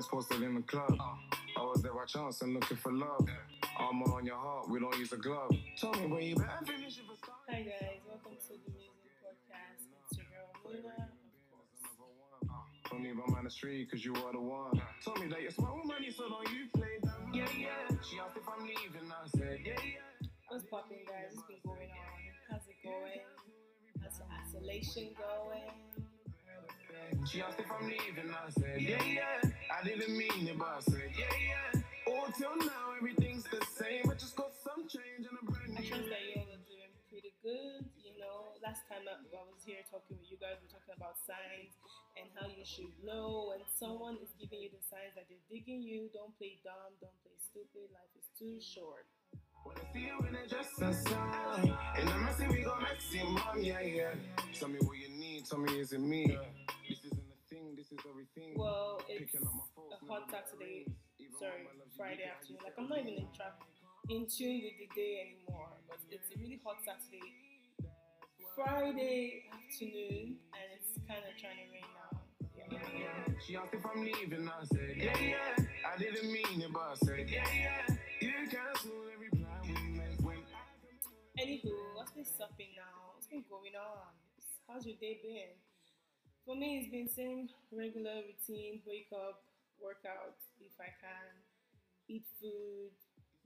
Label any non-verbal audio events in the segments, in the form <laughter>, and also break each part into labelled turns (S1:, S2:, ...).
S1: friends posted in the club. I was there by chance and looking for love. Armor on your heart, we don't use a glove. Tell me where you better finish if it's
S2: Hi guys, welcome to the Musing Podcast. It's your girl Luna, of course.
S1: Told me about the street, cause you are the one. Told me that you smell with money, so don't you play them. Yeah, yeah. She asked if I'm leaving, I said, yeah, yeah.
S2: What's popping, guys? What's been going on? How's it going? How's the isolation going?
S1: She asked if I'm leaving, I said, yeah, yeah. I didn't mean it, but I said, yeah, yeah. Oh, till now, everything's the same. I just got some change and a brand
S2: I
S1: new.
S2: trust that you all are doing pretty good. You know, last time I, I was here talking with you guys, we were talking about signs and how you should know when someone is giving you the signs that they're digging you. Don't play dumb, don't play stupid. Life is too short.
S1: When I see you in a sign, and I'm messy, we go maximum, yeah, yeah. Tell me what you need, tell me is it me? This isn't a thing, this is everything.
S2: Well, it's
S1: Picking up
S2: a hot Saturday. Sorry,
S1: when my love's
S2: Friday afternoon. Like I'm not even in track, in tune with the day anymore. But it's a really hot Saturday, Friday afternoon, and it's kind of trying to rain now. Yeah.
S1: She asked if I'm leaving, I said, yeah, yeah. I didn't mean it, but I said, yeah, yeah. You cancel every plan we make when I
S2: Anywho, what's been supping now? What's been going on? How's your day been? For me, it's been same regular routine. Wake up, work out if I can, eat food,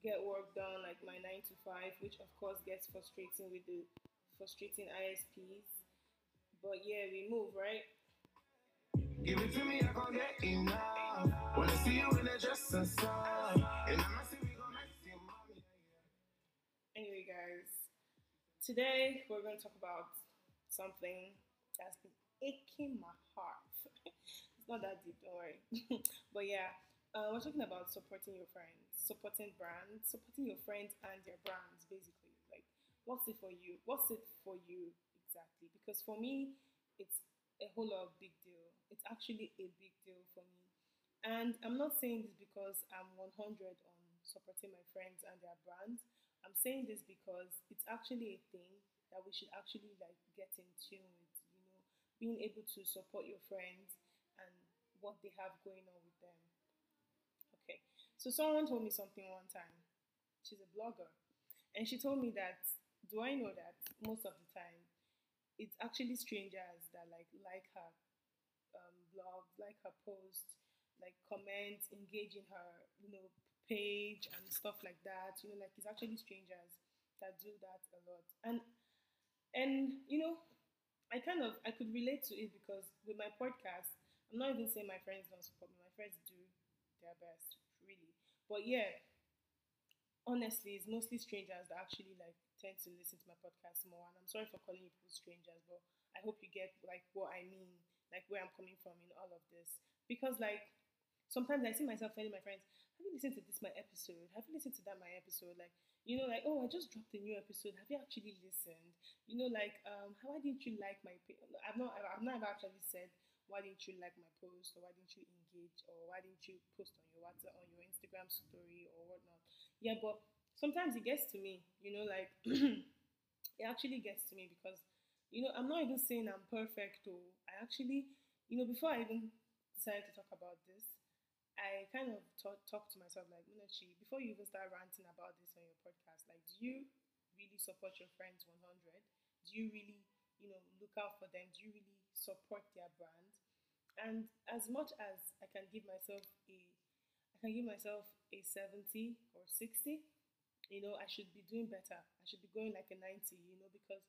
S2: get work done like my nine to five, which of course gets frustrating with the frustrating ISPs. But yeah, we move right.
S1: Give it to me, I can't get enough. I see you in a dress
S2: today we're going to talk about something that's been aching my heart. <laughs> it's not that deep, don't worry. <laughs> but yeah, uh, we're talking about supporting your friends, supporting brands, supporting your friends and their brands, basically. Like, what's it for you? What's it for you exactly? Because for me, it's a whole lot of big deal. It's actually a big deal for me. And I'm not saying this because I'm 100 on supporting my friends and their brands. I'm saying this because it's actually a thing that we should actually like get in tune with, you know, being able to support your friends and what they have going on with them. Okay. So someone told me something one time. She's a blogger. And she told me that do I know that most of the time it's actually strangers that like like her um, blog, like her post, like comment, engage in her, you know, page and stuff like that. You know, like it's actually strangers that do that a lot. And and you know, I kind of I could relate to it because with my podcast, I'm not even saying my friends don't support me. My friends do their best, really. But yeah, honestly, it's mostly strangers that actually like tend to listen to my podcast more. And I'm sorry for calling you people strangers, but I hope you get like what I mean, like where I'm coming from in all of this. Because like sometimes I see myself telling my friends, "Have you listened to this my episode? Have you listened to that my episode?" Like you know, like oh, I just dropped a new episode. Have you actually listened? You know, like um, how why didn't you like my? I've not, I've never actually said why didn't you like my post or why didn't you engage or why didn't you post on your WhatsApp on your Instagram story or whatnot. Yeah, but sometimes it gets to me. You know, like <clears throat> it actually gets to me because you know I'm not even saying I'm perfect or I actually you know before I even decided to talk about this I kind of talk, to myself like Munachi before you even start ranting about this on your podcast like do you really support your friends 100 do you really you know look out for them do you really support their brand and as much as I can give myself a I can give myself a 70 or 60 you know, I should be doing better. I should be going like a 90, you know, because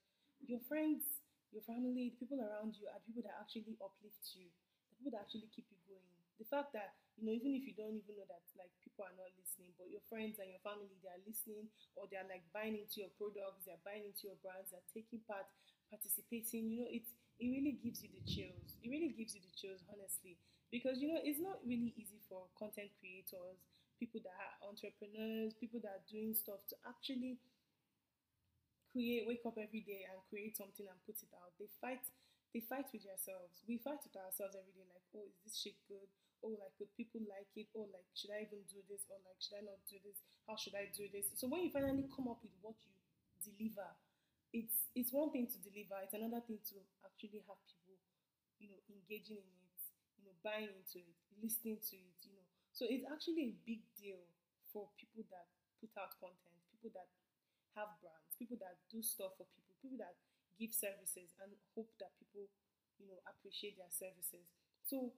S2: your friends, your family, the people around you are the people that actually uplift you, the people that actually keep you going. The fact that, you know, even if you don't even know that like people are not listening, but your friends and your family, they are listening or they are like buying into your products, they're buying into your brands, they're taking part, participating, you know, it it really gives you the chills. It really gives you the chills, honestly. Because you know, it's not really easy for content creators people that are entrepreneurs, people that are doing stuff to actually create, wake up every day and create something and put it out. They fight, they fight with themselves. We fight with ourselves every day, like, oh, is this shit good? Oh, like, would people like it? Or, like, should I even do this? Or like, should I not do this? How should I do this? So when you finally come up with what you deliver, it's it's one thing to deliver. It's another thing to actually have people, you know, engaging in it, you know, buying into it, listening to it, you know. So it's actually a big deal for people that put out content, people that have brands, people that do stuff for people, people that give services and hope that people, you know, appreciate their services. So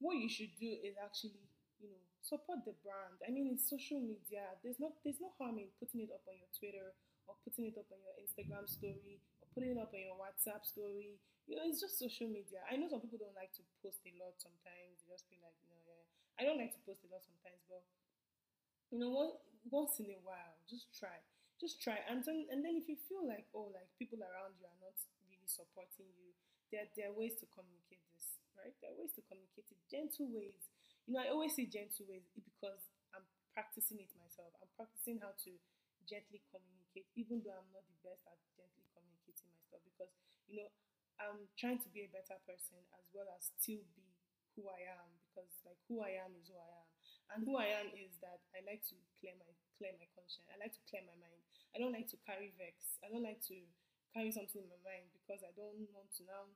S2: what you should do is actually, you know, support the brand. I mean, it's social media. There's no there's no harm in putting it up on your Twitter or putting it up on your Instagram story or putting it up on your WhatsApp story. You know, it's just social media. I know some people don't like to post a lot sometimes. They just feel like, you know, yeah. I don't like to post a lot sometimes, but you know, one, once in a while, just try. Just try. And then, and then if you feel like, oh, like people around you are not really supporting you, there, there are ways to communicate this, right? There are ways to communicate it. Gentle ways. You know, I always say gentle ways because I'm practicing it myself. I'm practicing how to gently communicate, even though I'm not the best at gently communicating myself because, you know, I'm trying to be a better person as well as still be who I am because like who I am is who I am. And who I am is that I like to clear my clear my conscience. I like to clear my mind. I don't like to carry vex. I don't like to carry something in my mind because I don't want to now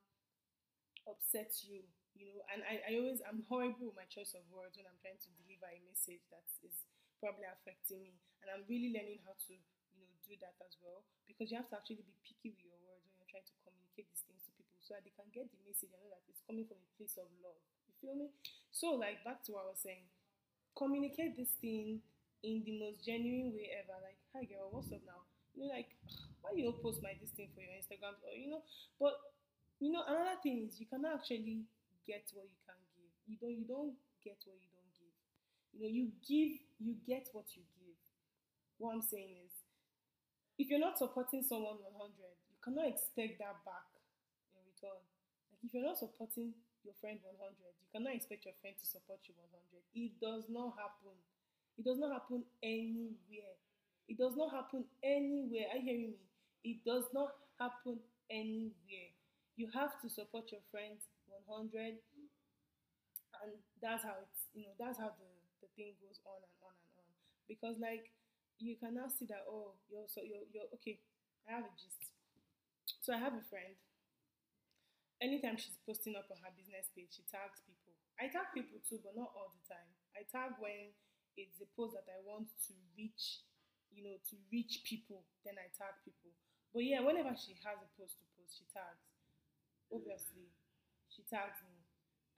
S2: upset you, you know. And I, I always I'm horrible with my choice of words when I'm trying to deliver a message that is probably affecting me. And I'm really learning how to, you know, do that as well. Because you have to actually be picky with your words when you're trying to communicate these things to people so that they can get the message and know that it's coming from a place of love. You feel me? So like back to what I was saying, communicate this thing in the most genuine way ever. Like, hi girl, what's up now? You know, like why you don't post my this thing for your Instagram or you know, but you know, another thing is you cannot actually get what you can give. You don't you don't get what you don't give. You know, you give, you get what you give. What I'm saying is if you're not supporting someone 100, you cannot expect that back in return. Like if you're not supporting your friend 100, you cannot expect your friend to support you 100. It does not happen. It does not happen anywhere. It does not happen anywhere. Are you hearing me? It does not happen anywhere. You have to support your friends 100, and that's how it's you know that's how the the thing goes on and on and on. Because like you can now see that oh you're so you're you're okay. I have a gist. So I have a friend. Anytime she's posting up on her business page, she tags people. I tag people too, but not all the time. I tag when it's a post that I want to reach, you know, to reach people, then I tag people. But yeah, whenever she has a post to post, she tags. Obviously, she tags me.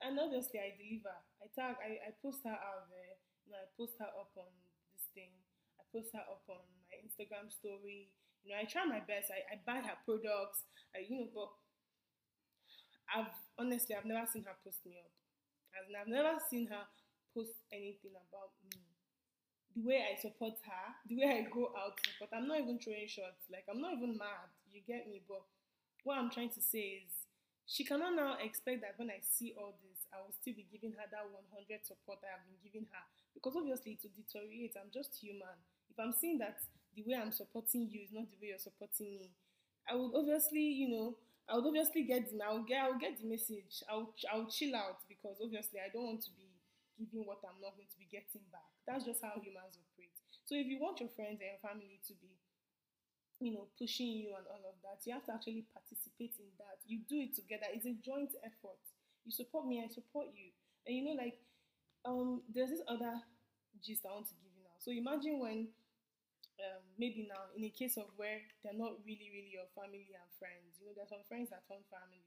S2: And obviously I deliver. I tag I, I post her out there. You know, I post her up on this thing. I post her up on my Instagram story. You know, I try my best. I, I buy her products. I you know, but I've honestly I've never seen her post me up. In, I've never seen her post anything about me. The way I support her, the way I go out but I'm not even throwing shots. Like I'm not even mad. You get me? But what I'm trying to say is she cannot now expect that when I see all this, I will still be giving her that 100 support I have been giving her. Because obviously, to deteriorate, I'm just human. If I'm seeing that the way I'm supporting you is not the way you're supporting me, I would obviously, you know, I would obviously get the, I will get, I will get the message. I'll, I'll chill out because obviously I don't want to be giving what I'm not going to be getting back. That's just how humans operate. So if you want your friends and your family to be you know, pushing you and all of that. You have to actually participate in that. You do it together. It's a joint effort. You support me, I support you. And you know, like, um, there's this other gist I want to give you now. So imagine when um, maybe now in a case of where they're not really, really your family and friends. You know, there's some friends that turn family.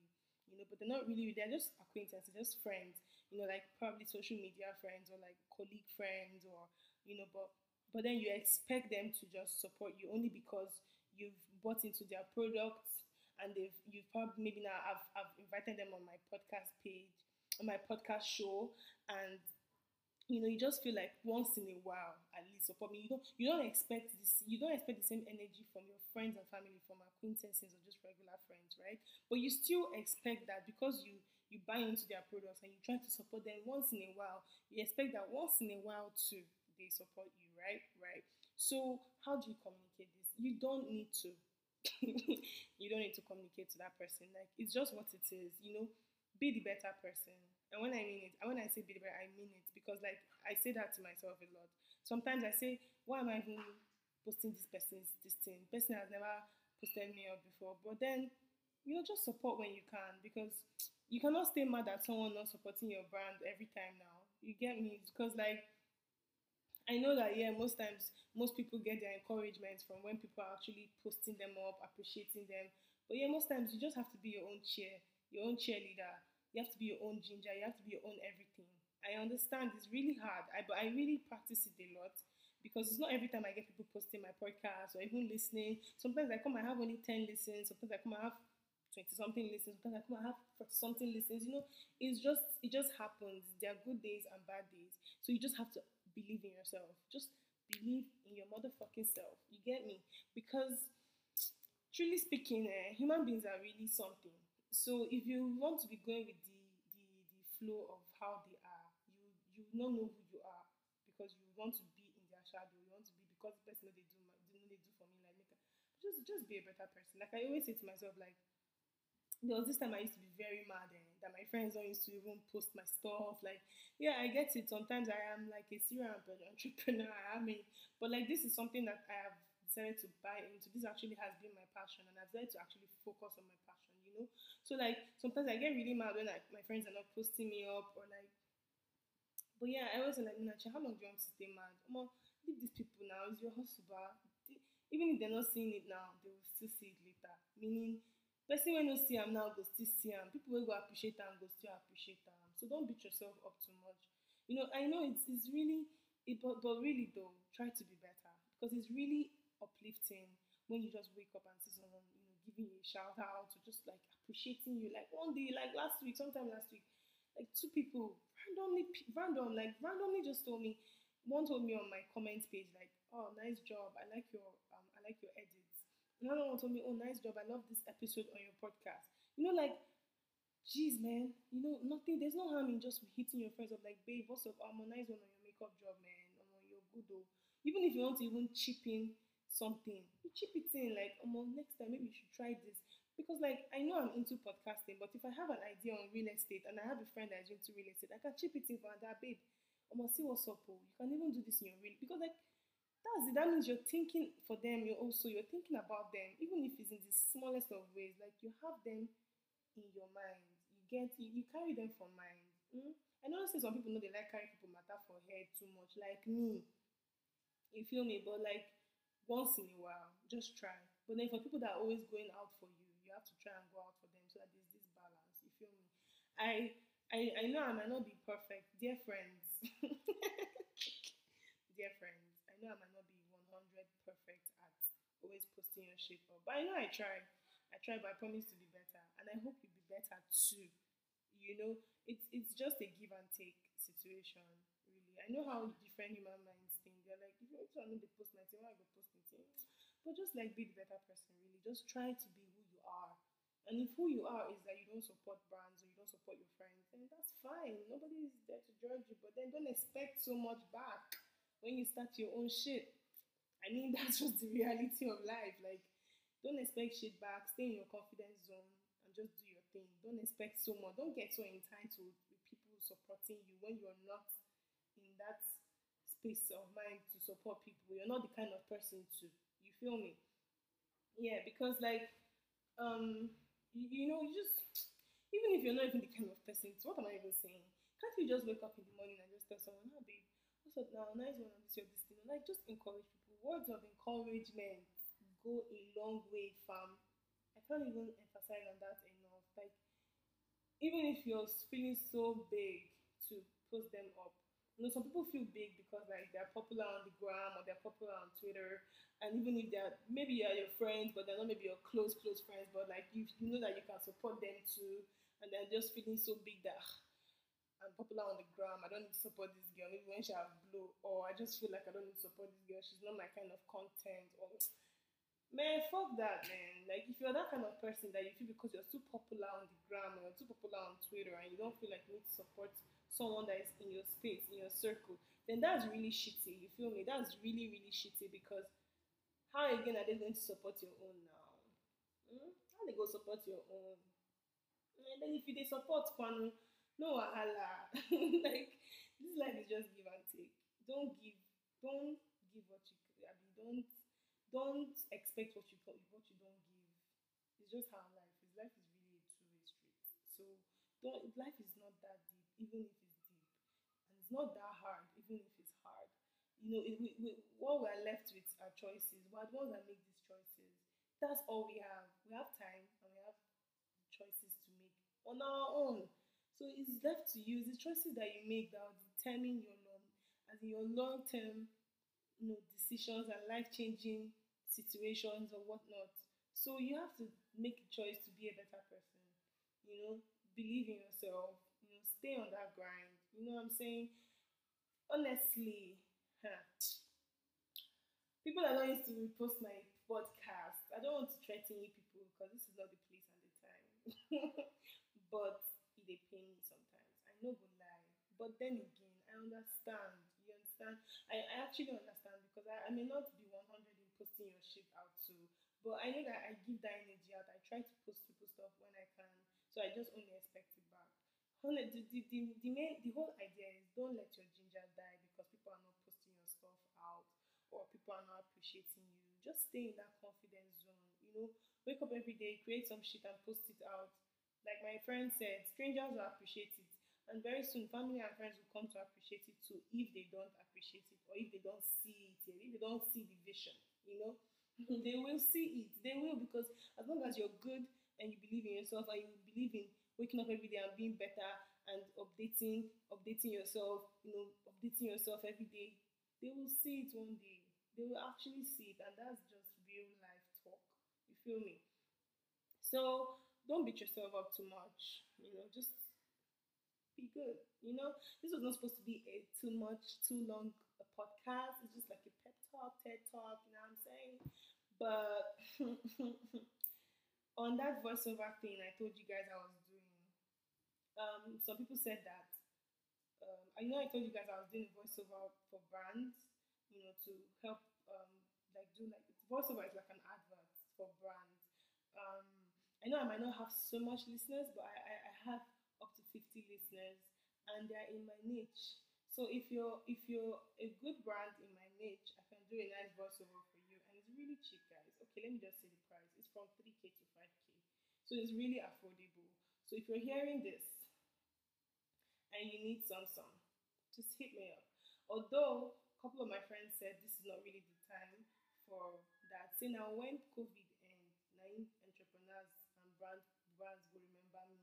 S2: You know, but they're not really. They're just acquaintances, just friends. You know, like probably social media friends or like colleague friends or you know, but but then you expect them to just support you only because you've bought into their products and they've you've probably maybe now I've, I've invited them on my podcast page on my podcast show and you know you just feel like once in a while at least support me you don't you don't expect this you don't expect the same energy from your friends and family from acquaintances or just regular friends right? But you still expect that because you you buy into their products and you try to support them once in a while you expect that once in a while too they support you right? Right. So how do you communicate this you don't need to. <laughs> you don't need to communicate to that person. Like it's just what it is. You know, be the better person. And when I mean it, when I say be the better, I mean it because like I say that to myself a lot. Sometimes I say, why am I even posting this person's this thing? Person has never posted me up before. But then, you know, just support when you can because you cannot stay mad at someone not supporting your brand every time now. You get me? Because like I know that yeah, most times most people get their encouragement from when people are actually posting them up, appreciating them. But yeah, most times you just have to be your own cheer, your own cheerleader. You have to be your own ginger. You have to be your own everything. I understand it's really hard, I, but I really practice it a lot because it's not every time I get people posting my podcast or even listening. Sometimes I come, I have only ten listens. Sometimes I come, I have twenty something listens. Sometimes I come, I have something listens. You know, it's just it just happens. There are good days and bad days, so you just have to believe in yourself. Just believe in your motherfucking self. You get me? Because truly speaking, eh, human beings are really something. So if you want to be going with the the, the flow of how they are, you you not know who you are because you want to be in their shadow. You want to be because the person they do my, they do for me like just just be a better person. Like I always say to myself, like there was this time I used to be very mad eh, that my friends don't used to even post my stuff. Like, yeah, I get it. Sometimes I am like a serial entrepreneur. I mean, but like this is something that I have decided to buy into. This actually has been my passion, and I've decided to actually focus on my passion. You know, so like sometimes I get really mad when like my friends are not posting me up or like. But yeah, I was like, Nacha, how long do you want to stay mad? Come on, leave these people now. It's your hustle, bar. Even if they're not seeing it now, they will still see it later. Meaning person wey no see am now go still see am. People wey go appreciate am go still appreciate am. So don't beat yourself up too much. You know i know it's, it's really it, but, but really though try to be better. Because it's really uplifting when you just wake up and see someone you know giving you a shout out or just like appreciating you. Like one day like last week sometime last week like two people randomly random like randomly just told me one told me on my comment page like oh nice job. I like your um i like your edit Another one told me, Oh, nice job. I love this episode on your podcast. You know, like, geez, man, you know, nothing, there's no harm in just hitting your friends up, like, babe, what's up? I'm a nice one on your makeup job, man. I'm on your good, though. Even if you want to even chip in something, you chip it in, like, um, next time, maybe you should try this. Because, like, I know I'm into podcasting, but if I have an idea on real estate and I have a friend that is into real estate, I can chip it in for that, babe. I'm gonna see what's up, oh. You can even do this in your real because, like, that's it. That means you're thinking for them. You're also you're thinking about them, even if it's in the smallest of ways. Like you have them in your mind. You get you, you carry them for mind. Mm? I know say some people know they like carrying people matter for head too much, like me. You feel me? But like once in a while, just try. But then for people that are always going out for you, you have to try and go out for them so that there's this balance. You feel me? I I, I know I might not be perfect, dear friends. <laughs> dear friends I know I might not be 100 perfect at always posting your shit up, but I know I try. I try, but I promise to be better, and I hope you be better too. You know, it's it's just a give and take situation, really. I know how different human minds think. They're like, if you want to post my thing, why go post my thing? But just like be the better person, really. Just try to be who you are. And if who you are is that you don't support brands or you don't support your friends, then that's fine. Nobody is there to judge you. But then don't expect so much back when you start your own shit. I mean, <laughs> that's just the reality of life. Like, don't expect shit back. Stay in your confidence zone and just do your thing. Don't expect so much. Don't get so entitled with people supporting you when you're not in that space of mind to support people. You're not the kind of person to. You feel me? Yeah, because like, um, you, you know, you just even if you're not even the kind of person, so what am I even saying? Can't you just wake up in the morning and just tell someone, "Oh, babe, what's up now? Nice one on this your this thing. Like just encourage people. Words of encouragement go a long way, fam. I can't even emphasize on that enough. Like even if you're feeling so big to post them up. You know, some people feel big because like they're popular on the gram or they're popular on Twitter, and even if they're maybe you're your friends, but they're not maybe your close close friends, but like you, you know that you can support them too, and they're just feeling so big that ah, I'm popular on the gram. I don't need to support this girl. Maybe when she have blow, or I just feel like I don't need to support this girl. She's not my kind of content. Or man, fuck that, man. Like if you're that kind of person that you feel because you're too popular on the gram or too popular on Twitter and you don't feel like you need to support someone that is in your space, in your circle, then that's really shitty. You feel me? That's really, really shitty because how again are they going to support your own now? Hmm? How they go support your own? And then if you they support one no wahala. <laughs> like this life is just give and take. Don't give, don't give what you. I mean, don't don't expect what you what you don't give. It's just how life is. Life is really a two way street. So don't life is not that deep, even if it's deep, and it's not that hard, even if it's hard. You know, it, we, we, what we're left with are choices. The ones that make these choices. That's all we have. We have time and we have choices to make on our own. So it's left to you. It's the choices that you make that will determine your long, as in your long term, you know, decisions and life changing situations or whatnot. So you have to make a choice to be a better person. You know, believe in yourself. You know, stay on that grind. You know what I'm saying? Honestly, huh, people are not used to repost my podcast. I don't want to threaten you people because this is not the place and the time. <laughs> pain me sometimes. I know go lie. But then again, I understand. You understand? I, I actually don't understand because I, I may not be 100 in posting your shit out too. But I know that I give that energy out. I try to post people stuff when I can. So I just only expect it back. The, the, the, the, main, the whole idea is don't let your ginger die because people are not posting your stuff out or people are not appreciating you. Just stay in that confidence zone. You know, wake up every day, create some shit and post it out. Like my friend said, strangers will appreciate it. And very soon, family and friends will come to appreciate it too if they don't appreciate it or if they don't see it if they don't see the vision, you know. <laughs> they will see it. They will because as long as you're good and you believe in yourself and you believe in waking up every day and being better and updating, updating yourself, you know, updating yourself every day, they will see it one day. They will actually see it, and that's just real life talk. You feel me? So don't beat yourself up too much. You know, just be good. You know, this was not supposed to be a too much, too long a podcast. It's just like a pep talk, TED talk. You know what I'm saying? But <laughs> on that voiceover thing, I told you guys I was doing. Um, some people said that. Um, I know I told you guys I was doing voiceover for brands. You know, to help um, like do like voiceover is like an advert for brands. Um, I know I might not have so much listeners, but I, I, I have up to 50 listeners and they're in my niche. So if you're if you're a good brand in my niche, I can do a nice voiceover for you and it's really cheap guys. Okay, let me just say the price. It's from 3k to 5k. So it's really affordable. So if you're hearing this and you need some some, just hit me up. Although a couple of my friends said this is not really the time for that. Say now when COVID ends, nine entrepreneurs and brand brands will remember me.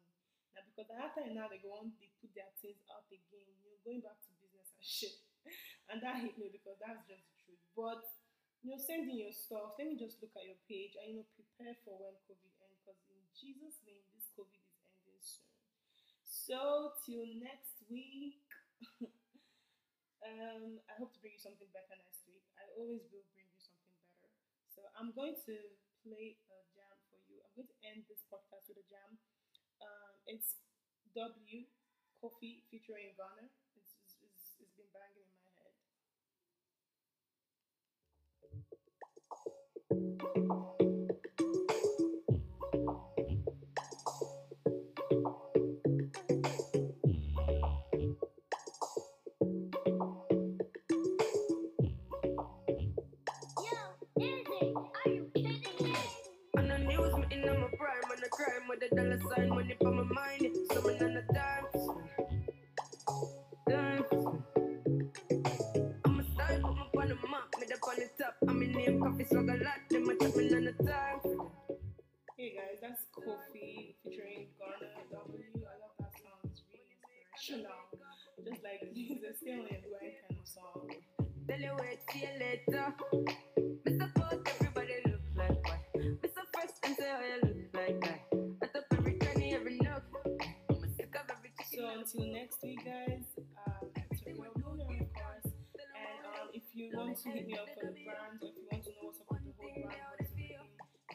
S2: Now because after now they go on they put their things out again, you know, going back to business and shit. <laughs> and that hit me because that's just the truth. But you know, sending your stuff. Let me just look at your page and you know prepare for when COVID ends because in Jesus' name this COVID is ending soon. So till next week. <laughs> um, I hope to bring you something better next week. I always will bring you something better. So I'm going to play a jam for you. I'm going to end this podcast with a jam. Um, it's W Koffee featuring Gunna. It's, it's, it's been banging in my head.
S1: Crime with the dollar sign, money for my mind. Someone on the. I'm a style, put me on the map, me up on the top. I'm in name, coffee swag a lot, them a chat me on the time.
S2: Hey guys, that's Koffee featuring Gunna W. I love that song. It's really inspirational. Just like <laughs> it's a on your kind of song.
S1: Tell you wait, see you later.
S2: To hit me up for the brand, if you want to know what's up with the whole brand,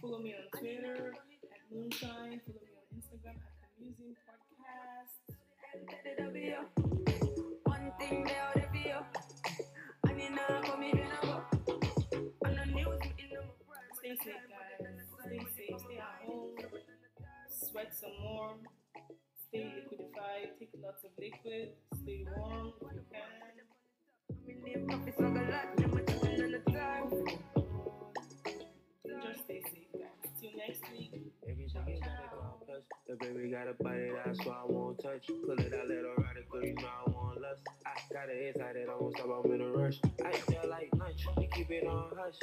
S2: follow me on Twitter at Moonshine. Follow me on Instagram at the Musing Podcast.
S1: One thing they out of you. And you know, come in and go. On the news, me in my.
S2: Stay safe, guys. Stay safe. Stay at home. Sweat some more. Stay liquidified. Take lots of liquid. Stay warm Just stay safe. Till next week.
S3: The baby got a body that's why I won't touch. Pull it it, you know I want lust. I got it excited, I won't stop, I'm in a rush. I feel like lunch, we keep it on hush.